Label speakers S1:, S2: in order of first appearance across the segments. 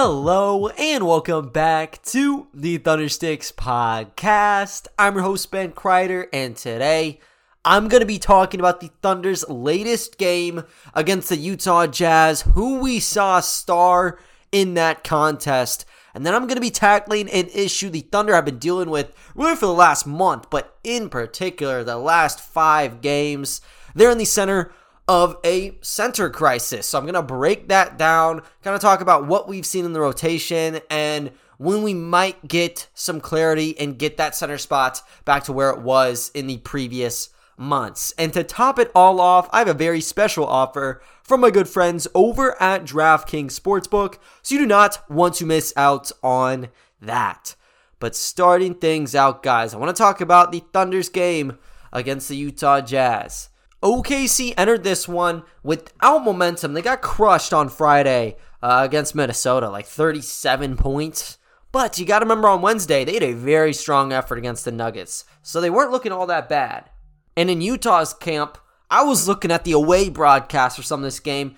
S1: Hello and welcome back to the Thundersticks podcast. I'm your host Ben Kreider, and today I'm going to be talking about the Thunder's latest game against the Utah Jazz, who we saw star in that contest. And then I'm going to be tackling an issue the Thunder have been dealing with really for the last month, but in particular, the last five games. They're in the center of a center crisis. So I'm going to break that down, kind of talk about what we've seen in the rotation and when we might get some clarity and get that center spot back to where it was in the previous months. And to top it all off, I have a very special offer from my good friends over at DraftKings Sportsbook, so you do not want to miss out on that. But starting things out, guys, I want to talk about the Thunder's game against the Utah Jazz. OKC entered this one without momentum. They got crushed on Friday uh, against Minnesota, like 37 points. But you got to remember on Wednesday, they had a very strong effort against the Nuggets. So they weren't looking all that bad. And in Utah's camp, I was looking at the away broadcast for some of this game.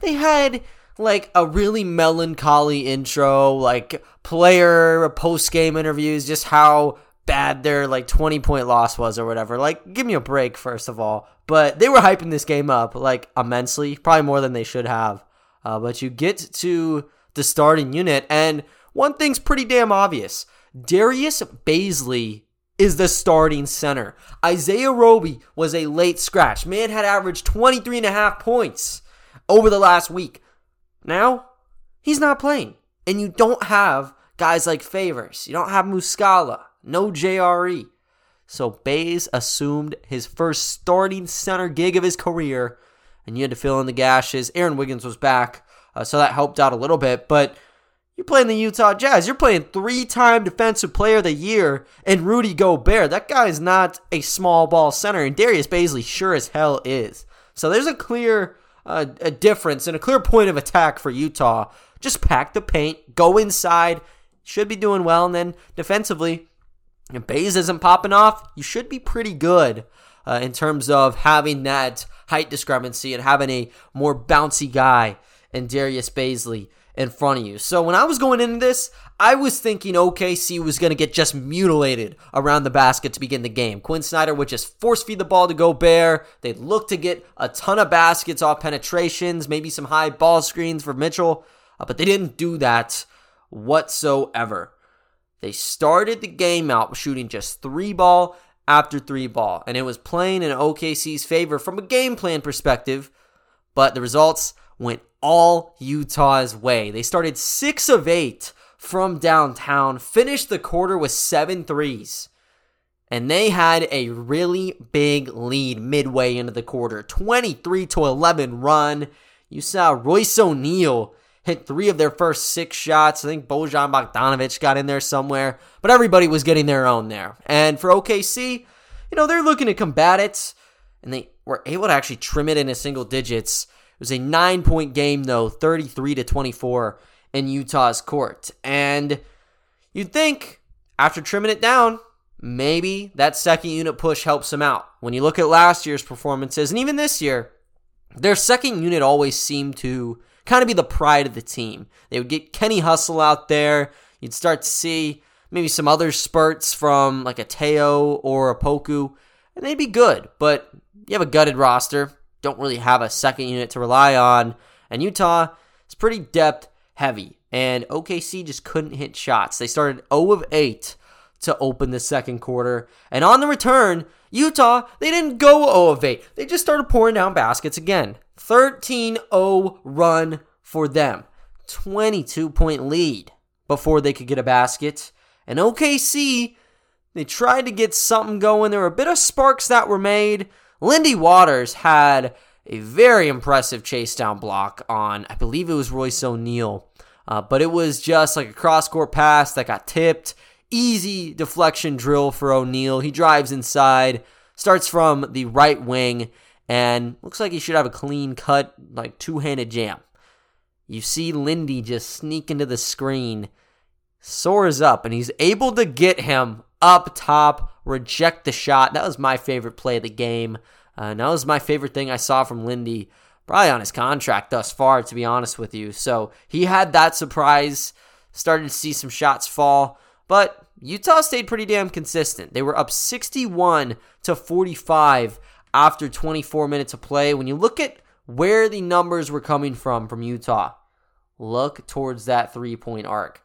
S1: They had like a really melancholy intro, like player post game interviews, just how bad their like 20 point loss was or whatever. Like, give me a break, first of all. But they were hyping this game up like immensely, probably more than they should have. Uh, but you get to the starting unit, and one thing's pretty damn obvious Darius Bazley is the starting center. Isaiah Roby was a late scratch. Man had averaged 23 and a half points over the last week. Now, he's not playing. And you don't have guys like Favors. You don't have Muscala no JRE. So Bays assumed his first starting center gig of his career, and you had to fill in the gashes. Aaron Wiggins was back, uh, so that helped out a little bit. But you're playing the Utah Jazz. You're playing three-time Defensive Player of the Year and Rudy Gobert. That guy is not a small ball center, and Darius Bazley sure as hell is. So there's a clear uh, a difference and a clear point of attack for Utah. Just pack the paint, go inside, should be doing well, and then defensively if isn't popping off, you should be pretty good uh, in terms of having that height discrepancy and having a more bouncy guy in Darius Bazley in front of you. So when I was going into this, I was thinking OKC was going to get just mutilated around the basket to begin the game. Quinn Snyder would just force feed the ball to Gobert. They'd look to get a ton of baskets off penetrations, maybe some high ball screens for Mitchell, uh, but they didn't do that whatsoever. They started the game out shooting just three ball after three ball, and it was playing in OKC's favor from a game plan perspective, but the results went all Utah's way. They started six of eight from downtown, finished the quarter with seven threes. And they had a really big lead midway into the quarter 23 to 11 run. You saw Royce O'Neale hit three of their first six shots. I think Bojan Bogdanovic got in there somewhere, but everybody was getting their own there. And for OKC, you know, they're looking to combat it, and they were able to actually trim it into single digits. It was a nine point game, though, 33 to 24 in Utah's court. And you'd think after trimming it down, maybe that second unit push helps them out. When you look at last year's performances, and even this year, their second unit always seemed to kind of be the pride of the team. They would get Kenny Hustle out there. You'd start to see maybe some other spurts from like a Teo or a Poku, and they'd be good. But you have a gutted roster, don't really have a second unit to rely on, and Utah is pretty depth heavy. And OKC just couldn't hit shots. They started 0 of 8 to open the second quarter. And on the return, Utah, they didn't go 0 of 8. They just started pouring down baskets again. 13 0 run for them. 22 point lead before they could get a basket. And OKC, they tried to get something going. There were a bit of sparks that were made. Lindy Waters had a very impressive chase down block on, I believe it was Royce O'Neale. Uh, but it was just like a cross court pass that got tipped. Easy deflection drill for O'Neale. He drives inside, starts from the right wing, and looks like he should have a clean cut, like two handed jam. You see Lindy just sneak into the screen, soars up, and he's able to get him up top, reject the shot. That was my favorite play of the game. Uh, that was my favorite thing I saw from Lindy probably on his contract thus far, to be honest with you. So he had that surprise, started to see some shots fall, but Utah stayed pretty damn consistent. They were up 61 to 45 after 24 minutes of play. When you look at where the numbers were coming from from Utah, look towards that three point arc.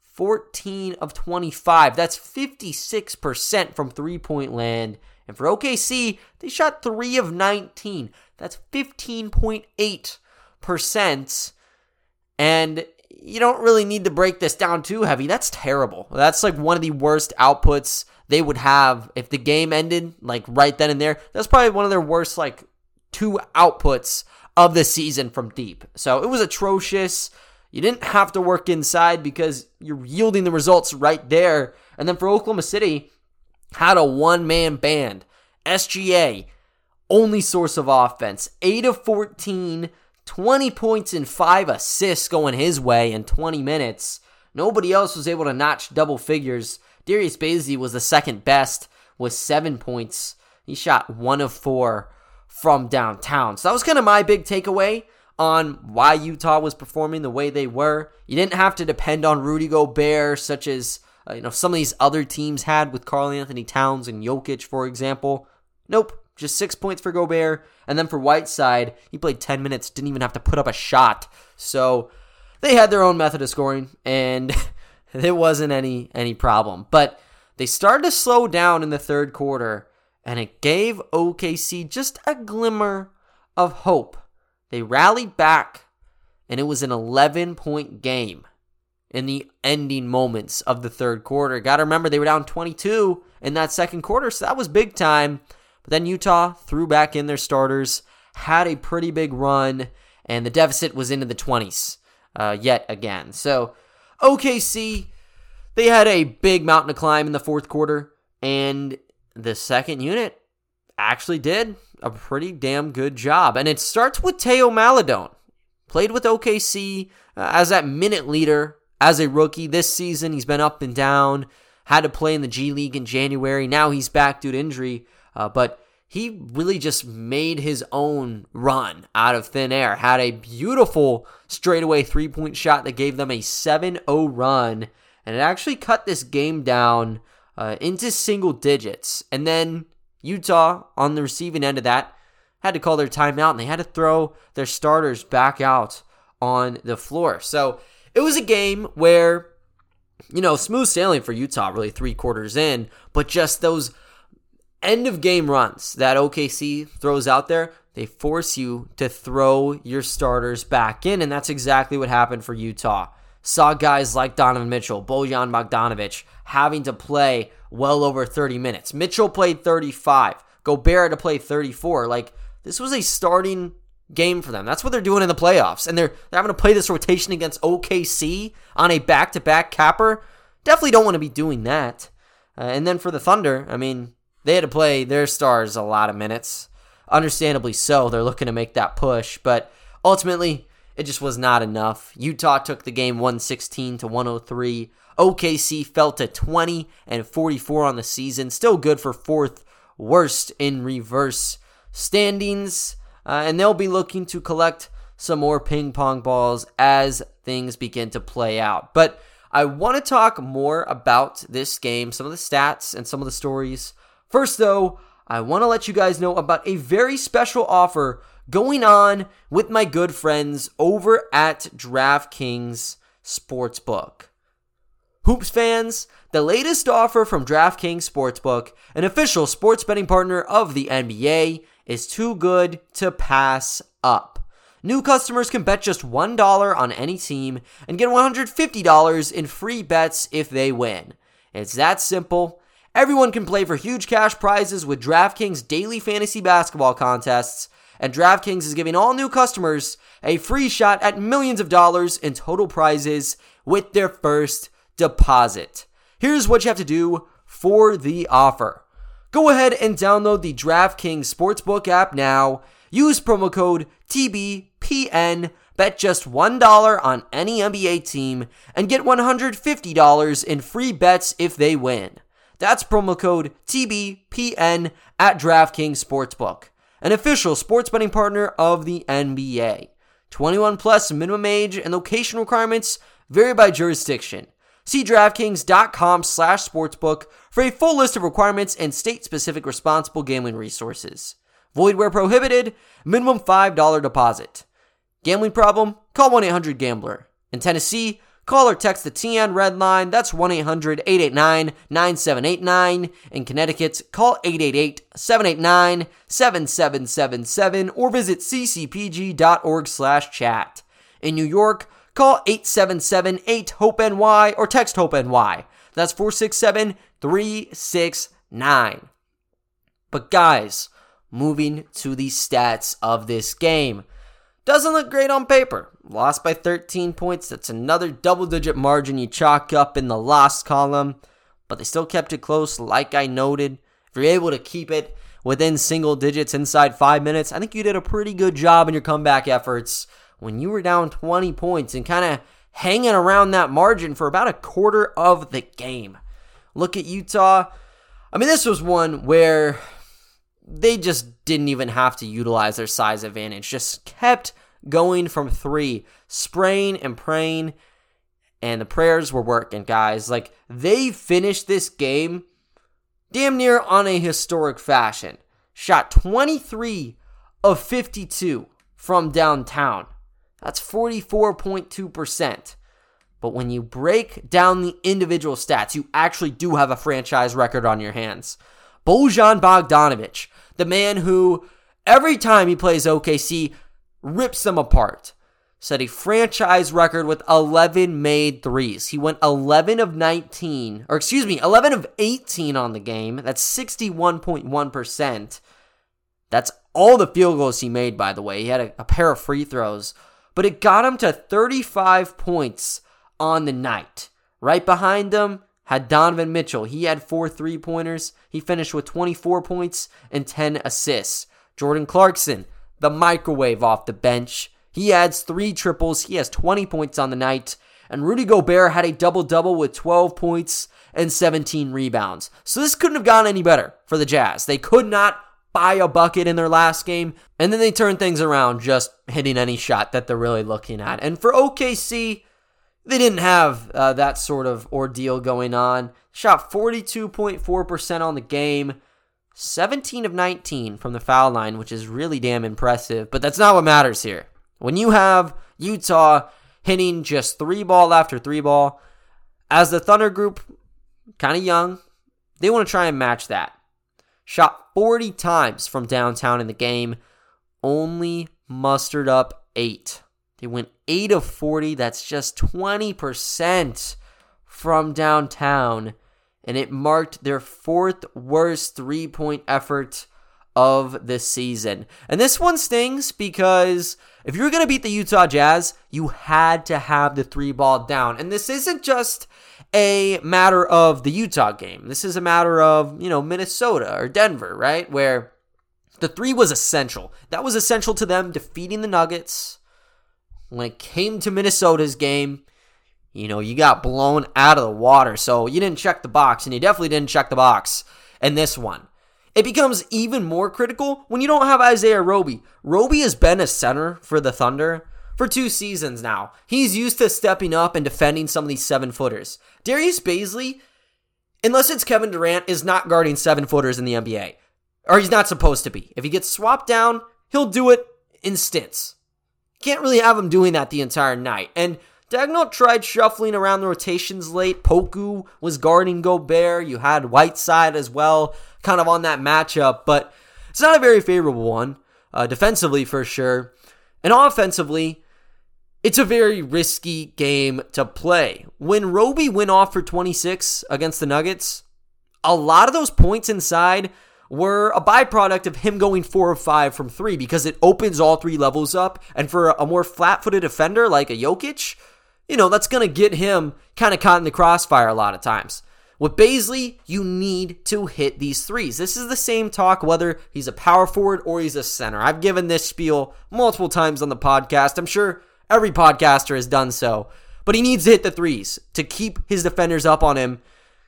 S1: 14 of 25. That's 56% from three point land. And for OKC, they shot 3 of 19. That's 15.8%. And you don't really need to break this down too heavy. That's terrible. That's like one of the worst outputs they would have if the game ended like right then and there. That's probably one of their worst like two outputs of the season from deep. So it was atrocious. You didn't have to work inside because you're yielding the results right there. And then for Oklahoma City, had a one man band. SGA, only source of offense. 8 of 14, 20 points and 5 assists going his way in 20 minutes. Nobody else was able to notch double figures. Darius Bazley was the second best with 7 points. He shot 1 of 4 from downtown. So that was kind of my big takeaway on why Utah was performing the way they were. You didn't have to depend on Rudy Gobert, such as uh, you know some of these other teams had with Karl-Anthony Towns and Jokic, for example. Nope, just six points for Gobert, and then for Whiteside, he played ten minutes, didn't even have to put up a shot. So they had their own method of scoring, and it wasn't any any problem. But they started to slow down in the third quarter, and it gave OKC just a glimmer of hope they rallied back, and it was an 11 point game in the ending moments of the third quarter. Got to remember, they were down 22 in that second quarter, so that was big time. But then Utah threw back in their starters, had a pretty big run, and the deficit was into the 20s uh, yet again. So OKC, they had a big mountain to climb in the fourth quarter, and the second unit actually did a pretty damn good job. And it starts with Teo Maledon. Played with OKC uh, as that minute leader as a rookie this season. He's been up and down. Had to play in the G League in January. Now he's back due to injury. Uh, but he really just made his own run out of thin air. Had a beautiful straightaway three point shot that gave them a 7 0 run. And it actually cut this game down uh, into single digits. And then Utah, on the receiving end of that, had to call their timeout and they had to throw their starters back out on the floor. So it was a game where, you know, smooth sailing for Utah, really three quarters in, but just those end of game runs that OKC throws out there, they force you to throw your starters back in. And that's exactly what happened for Utah. Saw guys like Donovan Mitchell, Bojan Bogdanovic having to play well over 30 minutes. Mitchell played 35. Gobert to play 34. Like this was a starting game for them. That's what they're doing in the playoffs, and they're they're having to play this rotation against OKC on a back-to-back capper. Definitely don't want to be doing that. Uh, and then for the Thunder, I mean, they had to play their stars a lot of minutes. Understandably so. They're looking to make that push, but ultimately it just was not enough. Utah took the game 116 to 103 OKC fell to 20 and 44 on the season. Still good for fourth worst in reverse standings. Uh, and they'll be looking to collect some more ping pong balls as things begin to play out. But I want to talk more about this game, some of the stats, and some of the stories. First, though, I want to let you guys know about a very special offer going on with my good friends over at DraftKings Sportsbook. Hoops fans, the latest offer from DraftKings Sportsbook, an official sports betting partner of the NBA, is too good to pass up. New customers can bet just $1 on any team and get $150 in free bets if they win. It's that simple. Everyone can play for huge cash prizes with DraftKings daily fantasy basketball contests, and DraftKings is giving all new customers a free shot at millions of dollars in total prizes with their first deposit. Here's what you have to do for the offer. Go ahead and download the DraftKings Sportsbook app now. Use promo code TBPN. Bet just $1 on any NBA team and get $150 in free bets if they win. That's promo code TBPN at DraftKings Sportsbook. an official sports betting partner of the NBA. 21 plus minimum age and location requirements vary by jurisdiction. See DraftKings.com slash sportsbook for a full list of requirements and state-specific responsible gambling resources. Void where prohibited, minimum $5 deposit. Gambling problem? Call 1-800-GAMBLER. In Tennessee, call or text the TN Red Line. That's 1-800-889-9789. In Connecticut, call 888-789-7777 or visit ccpg.org slash chat. In New York, call 877-8-HOPE-NY or text HOPE-NY. That's 467-369. But guys, moving to the stats of this game. Doesn't look great on paper. Lost by 13 points. That's another double digit margin you chalk up in the loss column. But they still kept it close, like I noted. If you're able to keep it within single digits inside five minutes, I think you did a pretty good job in your comeback efforts when you were down 20 points and kind of hanging around that margin for about a quarter of the game. Look at Utah. I mean, this was one where they just didn't even have to utilize their size advantage. Just kept going from three, spraying and praying, and the prayers were working, guys. Like they finished this game damn near on a historic fashion. Shot 23 of 52 from downtown. That's 44.2%. But when you break down the individual stats, you actually do have a franchise record on your hands. Bojan Bogdanovic, the man who every time he plays OKC rips them apart. Set a franchise record with 11 made threes. He went 11 of 19, or excuse me, 11 of 18 on the game. That's 61.1%. That's all the field goals he made, by the way. He had a, a pair of free throws, but it got him to 35 points on the night. Right behind him, had Donovan Mitchell. He had four three pointers. He finished with 24 points and 10 assists. Jordan Clarkson, the microwave off the bench. He adds three triples. He has 20 points on the night. And Rudy Gobert had a double double with 12 points and 17 rebounds. So this couldn't have gone any better for the Jazz. They could not buy a bucket in their last game. And then they turned things around just hitting any shot that they're really looking at. And for OKC, they didn't have uh, that sort of ordeal going on. Shot 42.4% on the game, 17 of 19 from the foul line, which is really damn impressive. But that's not what matters here. When you have Utah hitting just three ball after three ball, as the Thunder group, kind of young, they want to try and match that. Shot 40 times from downtown in the game, only mustered up eight. They went 8 of 40. That's just 20% from downtown. And it marked their fourth worst three point effort of the season. And this one stings because if you were going to beat the Utah Jazz, you had to have the three ball down. And this isn't just a matter of the Utah game. This is a matter of, you know, Minnesota or Denver, right? Where the three was essential. That was essential to them defeating the Nuggets when it came to Minnesota's game, you know, you got blown out of the water. So you didn't check the box, and you definitely didn't check the box in this one. It becomes even more critical when you don't have Isaiah Roby. Roby has been a center for the Thunder for two seasons now. He's used to stepping up and defending some of these seven footers. Darius Bazley, unless it's Kevin Durant, is not guarding seven footers in the NBA. Or he's not supposed to be. If he gets swapped down, he'll do it in stints. Can't really have him doing that the entire night. And Daigneault tried shuffling around the rotations late. Poku was guarding Gobert. You had Whiteside as well, kind of on that matchup, but it's not a very favorable one, uh, defensively for sure. And offensively, it's a very risky game to play. When Roby went off for 26 against the Nuggets, a lot of those points inside were a byproduct of him going four or five from three because it opens all three levels up. And for a more flat footed defender like a Jokic, you know, that's going to get him kind of caught in the crossfire a lot of times. With Bazley, you need to hit these threes. This is the same talk whether he's a power forward or he's a center. I've given this spiel multiple times on the podcast. I'm sure every podcaster has done so. But he needs to hit the threes to keep his defenders up on him.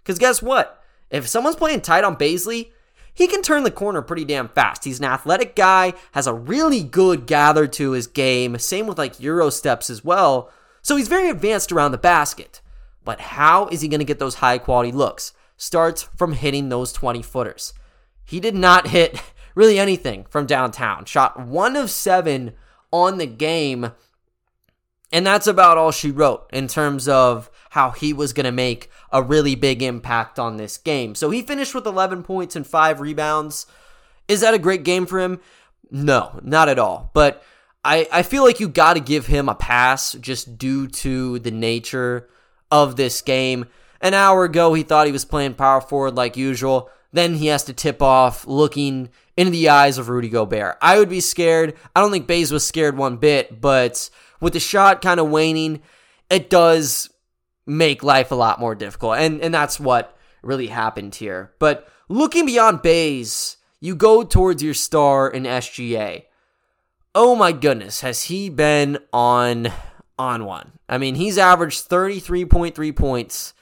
S1: Because guess what? If someone's playing tight on Bazley, he can turn the corner pretty damn fast. He's an athletic guy, has a really good gather to his game, same with like Euro steps as well. So he's very advanced around the basket. But how is he going to get those high quality looks? Starts from hitting those 20 footers. He did not hit really anything from downtown. Shot one of seven on the game. And that's about all she wrote in terms of how he was going to make a really big impact on this game. So he finished with 11 points and five rebounds. Is that a great game for him? No, not at all. But I, I feel like you got to give him a pass just due to the nature of this game. An hour ago, he thought he was playing power forward like usual. Then he has to tip off looking into the eyes of Rudy Gobert. I would be scared. I don't think Bays was scared one bit, but with the shot kind of waning, it does make life a lot more difficult. And and that's what really happened here. But looking beyond Bays, you go towards your star in SGA. Oh my goodness, has he been on on one? I mean, he's averaged 33.3 points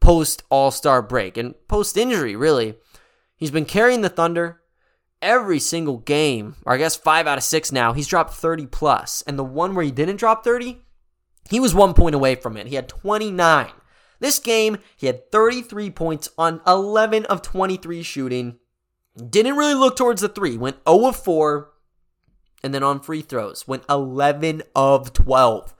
S1: post All-Star break and post injury, really. He's been carrying the Thunder every single game, or I guess 5 out of 6 now. He's dropped 30 plus, and the one where he didn't drop 30, he was one point away from it. He had 29. This game, he had 33 points on 11 of 23 shooting. Didn't really look towards the three. Went 0 of 4. And then on free throws, went 11 of 12.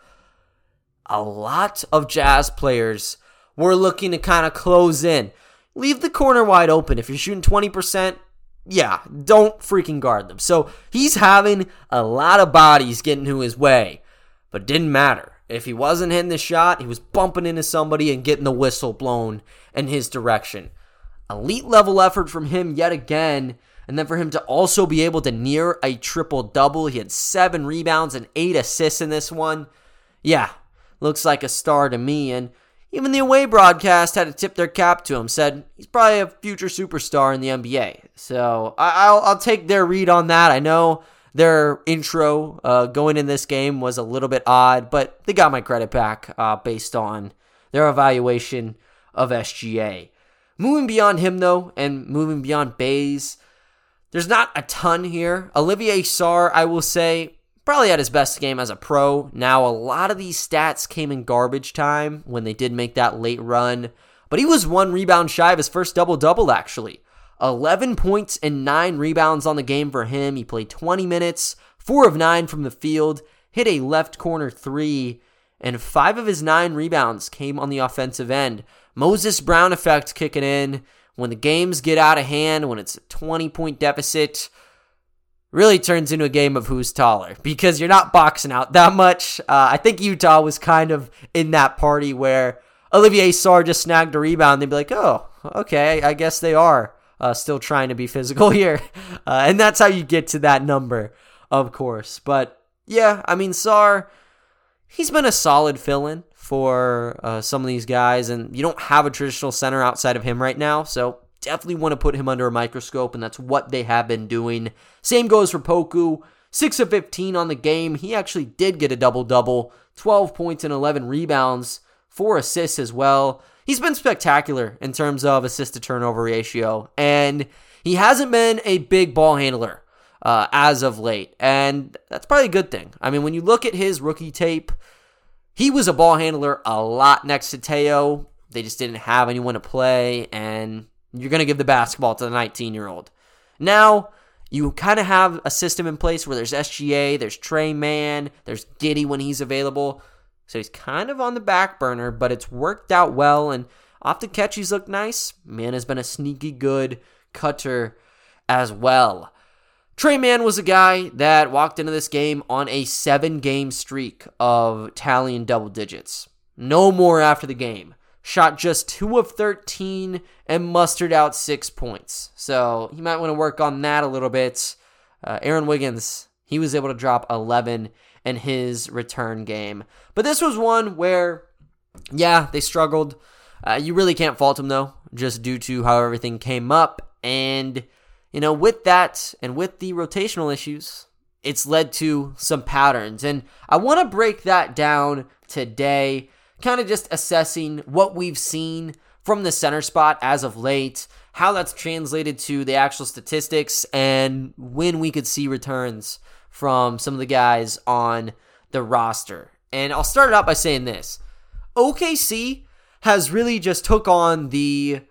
S1: A lot of Jazz players were looking to kind of close in. Leave the corner wide open. If you're shooting 20%, yeah, don't freaking guard them. So he's having a lot of bodies getting to his way, but didn't matter. If he wasn't hitting the shot, he was bumping into somebody and getting the whistle blown in his direction. Elite level effort from him yet again. And then for him to also be able to near a triple double, he had seven rebounds and eight assists in this one. Yeah, looks like a star to me. And even the away broadcast had to tip their cap to him, said he's probably a future superstar in the NBA. So I- will I'll take their read on that. I know their intro uh, going in this game was a little bit odd, but they got my credit back uh, based on their evaluation of SGA. Moving beyond him, though, and moving beyond Bays, there's not a ton here. Olivier Sarr, I will say, probably had his best game as a pro. Now, a lot of these stats came in garbage time when they did make that late run, but he was one rebound shy of his first double double, actually. 11 points and 9 rebounds on the game for him. He played 20 minutes, 4 of 9 from the field, hit a left corner 3, and 5 of his 9 rebounds came on the offensive end. Moses Brown effect kicking in. When the games get out of hand, when it's a 20 point deficit, really turns into a game of who's taller because you're not boxing out that much. Uh, I think Utah was kind of in that party where Olivier Sarr just snagged a rebound. They'd be like, oh, okay, I guess they are uh, still trying to be physical here. Uh, and that's how you get to that number, of course. But yeah, I mean, Sarr, he's been a solid fill in for uh, some of these guys, and you don't have a traditional center outside of him right now. So definitely want to put him under a microscope, and that's what they have been doing. Same goes for Poku. 6 of 15 on the game. He actually did get a double double 12 points and 11 rebounds, 4 assists as well he's been spectacular in terms of assist to turnover ratio, and he hasn't been a big ball handler uh, as of late, and that's probably a good thing. I mean, when you look at his rookie tape, he was a ball handler a lot next to Teo. They just didn't have anyone to play, and you're going to give the basketball to the 19 year old. Now, you kind of have a system in place where there's SGA, there's Trey Mann, there's Giddey when he's available. So he's kind of on the back burner, but it's worked out well. And off the catch, he's looked nice. Man has been a sneaky good cutter as well. Trey Mann was a guy that walked into this game on a seven game streak of tallying double digits. No more after the game. Shot just 2 of 13 and mustered out 6 points. So you might want to work on that a little bit. Uh, Aaron Wiggins, he was able to drop 11 in his return game. But this was one where, yeah, they struggled. Uh, you really can't fault them, though, just due to how everything came up. And, you know, with that and with the rotational issues, it's led to some patterns. And I want to break that down today, kind of just assessing what we've seen from the center spot as of late, how that's translated to the actual statistics and when we could see returns from some of the guys on the roster. And I'll start it out by saying this. OKC has really just took on the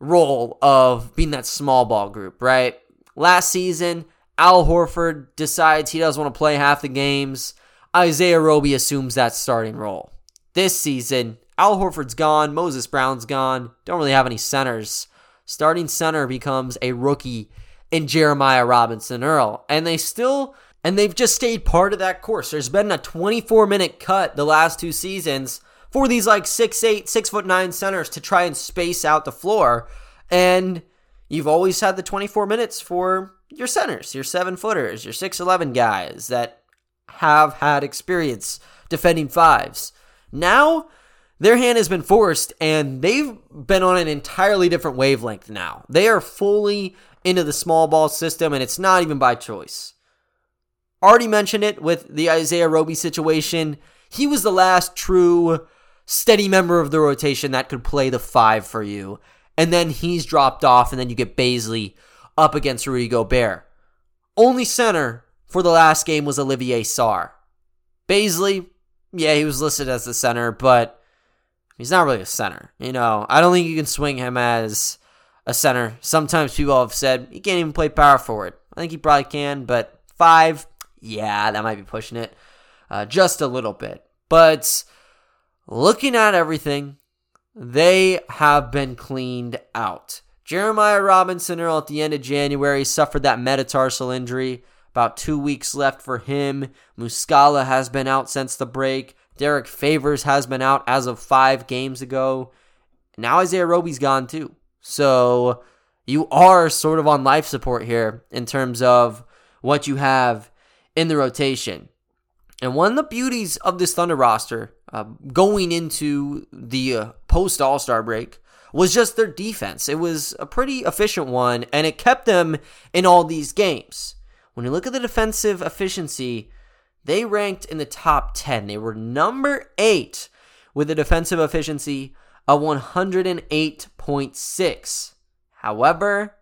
S1: role of being that small ball group, right? Last season, Al Horford decides he doesn't want to play half the games. Isaiah Roby assumes that starting role. This season, Al Horford's gone, Moses Brown's gone, don't really have any centers. Starting center becomes a rookie in Jeremiah Robinson Earl. And they still and they've just stayed part of that course. There's been a 24 minute cut the last two seasons for these like six eight, six foot nine centers to try and space out the floor. And you've always had the 24 minutes for your centers, your seven footers, your 6'11 guys that have had experience defending fives. Now, their hand has been forced and they've been on an entirely different wavelength now. They are fully into the small ball system and it's not even by choice. Already mentioned it with the Isaiah Roby situation. He was the last true steady member of the rotation that could play the five for you. And then he's dropped off, and then you get Bazley up against Rudy Gobert. Only center for the last game was Olivier Sarr. Bazley, yeah, he was listed as the center, but he's not really a center. You know, I don't think you can swing him as a center. Sometimes people have said he can't even play power forward. I think he probably can, but five, yeah, that might be pushing it uh, just a little bit. But looking at everything, they have been cleaned out. Jeremiah Robinson Earl at the end of January suffered that metatarsal injury. About two weeks left for him. Muscala has been out since the break. Derek Favors has been out as of five games ago. Now Isaiah Roby's gone too. So you are sort of on life support here in terms of what you have in the rotation. And one of the beauties of this Thunder roster uh, going into the uh, post All Star break was just their defense. It was a pretty efficient one, and it kept them in all these games. When you look at the defensive efficiency, they ranked in the top 10. They were number eight with a defensive efficiency of 108.6. However,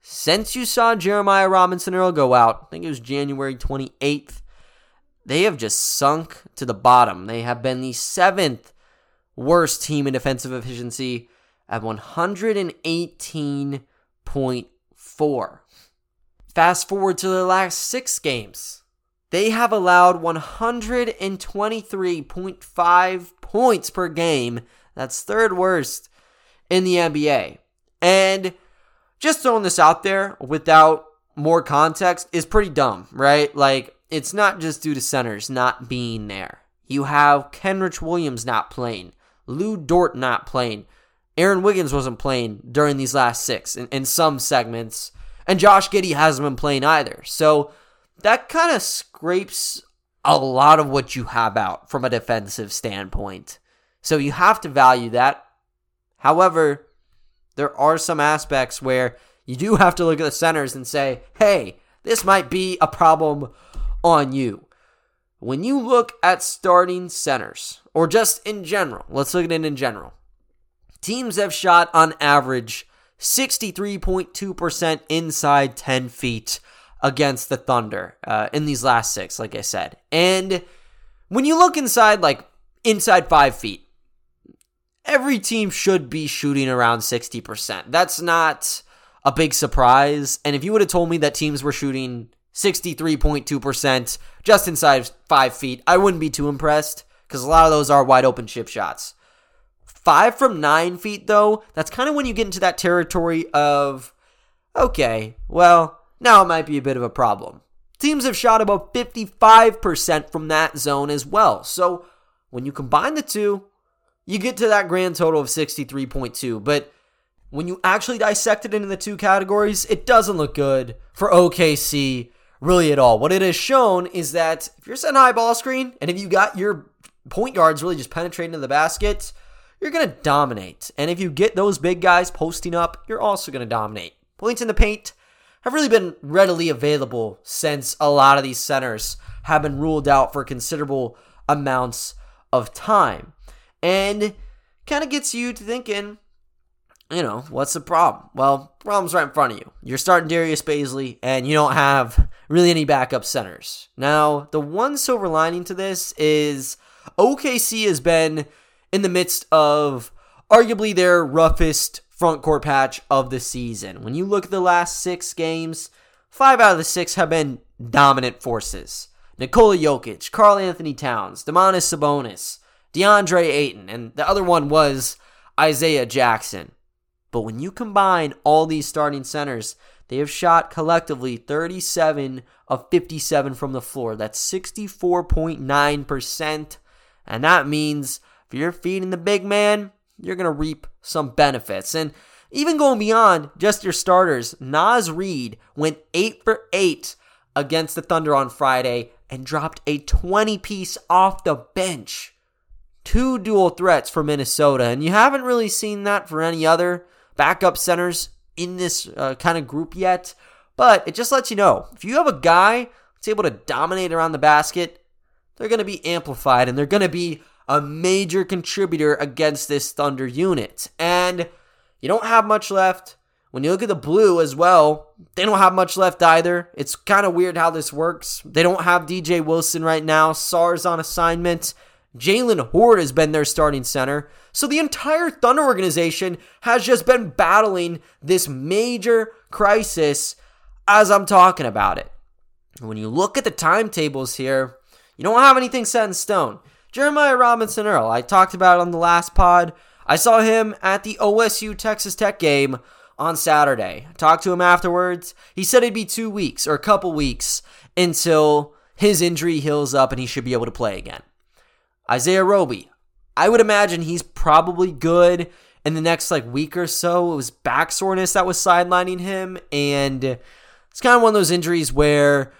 S1: since you saw Jeremiah Robinson Earl go out, I think it was January 28th, they have just sunk to the bottom. They have been the seventh worst team in defensive efficiency at 118.4. Fast forward to the last six games. They have allowed 123.5 points per game. That's third worst in the NBA. And just throwing this out there without more context is pretty dumb, right? Like, it's not just due to centers not being there. You have Kenrich Williams not playing, Lu Dort not playing, Aaron Wiggins wasn't playing during these last six in, in some segments, and Josh Giddey hasn't been playing either. So that kind of scrapes a lot of what you have out from a defensive standpoint. So you have to value that. However, there are some aspects where you do have to look at the centers and say, hey, this might be a problem on you. When you look at starting centers, or just in general, let's look at it in general. Teams have shot on average 63.2% inside 10 feet against the Thunder uh, in these last six, like I said. And when you look inside, like inside five feet, every team should be shooting around 60%. That's not a big surprise. And if you would have told me that teams were shooting 63.2% just inside five feet. I wouldn't be too impressed because a lot of those are wide open chip shots. Five from nine feet, though, that's kind of when you get into that territory of, okay, well, now it might be a bit of a problem. Teams have shot about 55% from that zone as well. So when you combine the two, you get to that grand total of 63.2. But when you actually dissect it into the two categories, it doesn't look good for OKC really at all. What it has shown is that if you're setting high ball screen and if you got your point guards really just penetrating to the basket, you're going to dominate. And if you get those big guys posting up, you're also going to dominate. Points in the paint have really been readily available since a lot of these centers have been ruled out for considerable amounts of time. And kind of gets you to thinking you know, what's the problem? Well, problem's right in front of you. You're starting Darius Bazley, and you don't have really any backup centers. Now, the one silver lining to this is OKC has been in the midst of arguably their roughest front court patch of the season. When you look at the last six games, five out of the six have been dominant forces. Nikola Jokic, Karl Anthony Towns, Domantas Sabonis, DeAndre Ayton, and the other one was Isaiah Jackson. But when you combine all these starting centers, they have shot collectively 37 of 57 from the floor. That's 64.9%. And that means if you're feeding the big man, you're going to reap some benefits. And even going beyond just your starters, Naz Reid went 8 for 8 against the Thunder on Friday and dropped a 20 piece off the bench. Two dual threats for Minnesota. And you haven't really seen that for any other backup centers in this uh, kind of group yet. But it just lets you know if you have a guy that's able to dominate around the basket, they're going to be amplified and they're going to be a major contributor against this Thunder unit. And you don't have much left. When you look at the blue as well, they don't have much left either. It's kind of weird how this works. They don't have DJ Wilson right now. Sarr's on assignment. Jaylen Hoard has been their starting center. So the entire Thunder organization has just been battling this major crisis as I'm talking about it. When you look at the timetables here, you don't have anything set in stone. Jeremiah Robinson Earl, I talked about on the last pod. I saw him at the OSU Texas Tech game on Saturday. Talked to him afterwards. He said it'd be two weeks or a couple weeks until his injury heals up and he should be able to play again. Isaiah Roby, I would imagine he's probably good in the next like week or so. It was back soreness that was sidelining him, and it's kind of one of those injuries where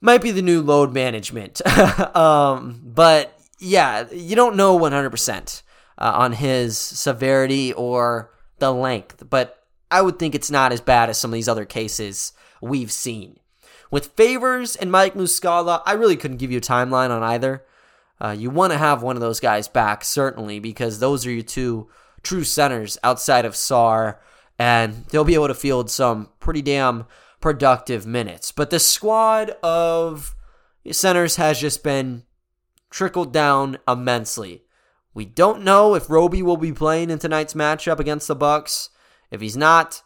S1: might be the new load management. um, but yeah, you don't know 100% uh, on his severity or the length, but I would think it's not as bad as some of these other cases we've seen. With Favors and Mike Muscala, I really couldn't give you a timeline on either. Uh, you want to have one of those guys back, certainly, because those are your two true centers outside of Sarr, and they'll be able to field some pretty damn productive minutes. But the squad of centers has just been trickled down immensely. We don't know if Roby will be playing in tonight's matchup against the Bucks. If he's not,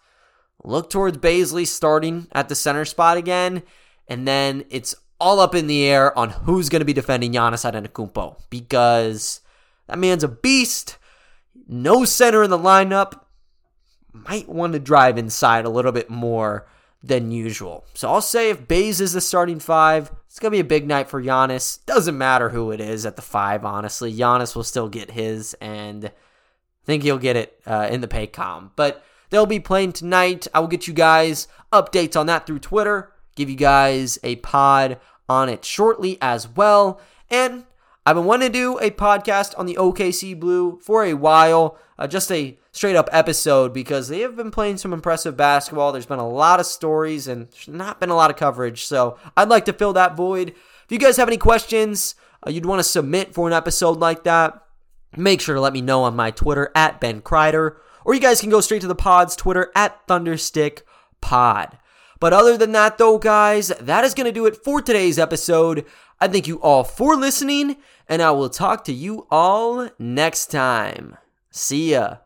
S1: look towards Bazley starting at the center spot again, and then it's all up in the air on who's going to be defending Giannis Antetokounmpo because that man's a beast. No center in the lineup. Might want to drive inside a little bit more than usual. So I'll say if Bays is the starting five, it's going to be a big night for Giannis. Doesn't matter who it is at the five, honestly. Giannis will still get his, and I think he'll get it uh, in the Paycom. But they'll be playing tonight. I will get you guys updates on that through Twitter give you guys a pod on it shortly as well. And I've been wanting to do a podcast on the OKC Blue for a while, uh, just a straight up episode because they have been playing some impressive basketball. There's been a lot of stories and not been a lot of coverage. So I'd like to fill that void. If you guys have any questions uh, you'd want to submit for an episode like that, make sure to let me know on my Twitter at Ben Kreider, or you guys can go straight to the pod's Twitter at Thunderstick Pod. But other than that, though, guys, that is going to do it for today's episode. I thank you all for listening, and I will talk to you all next time. See ya.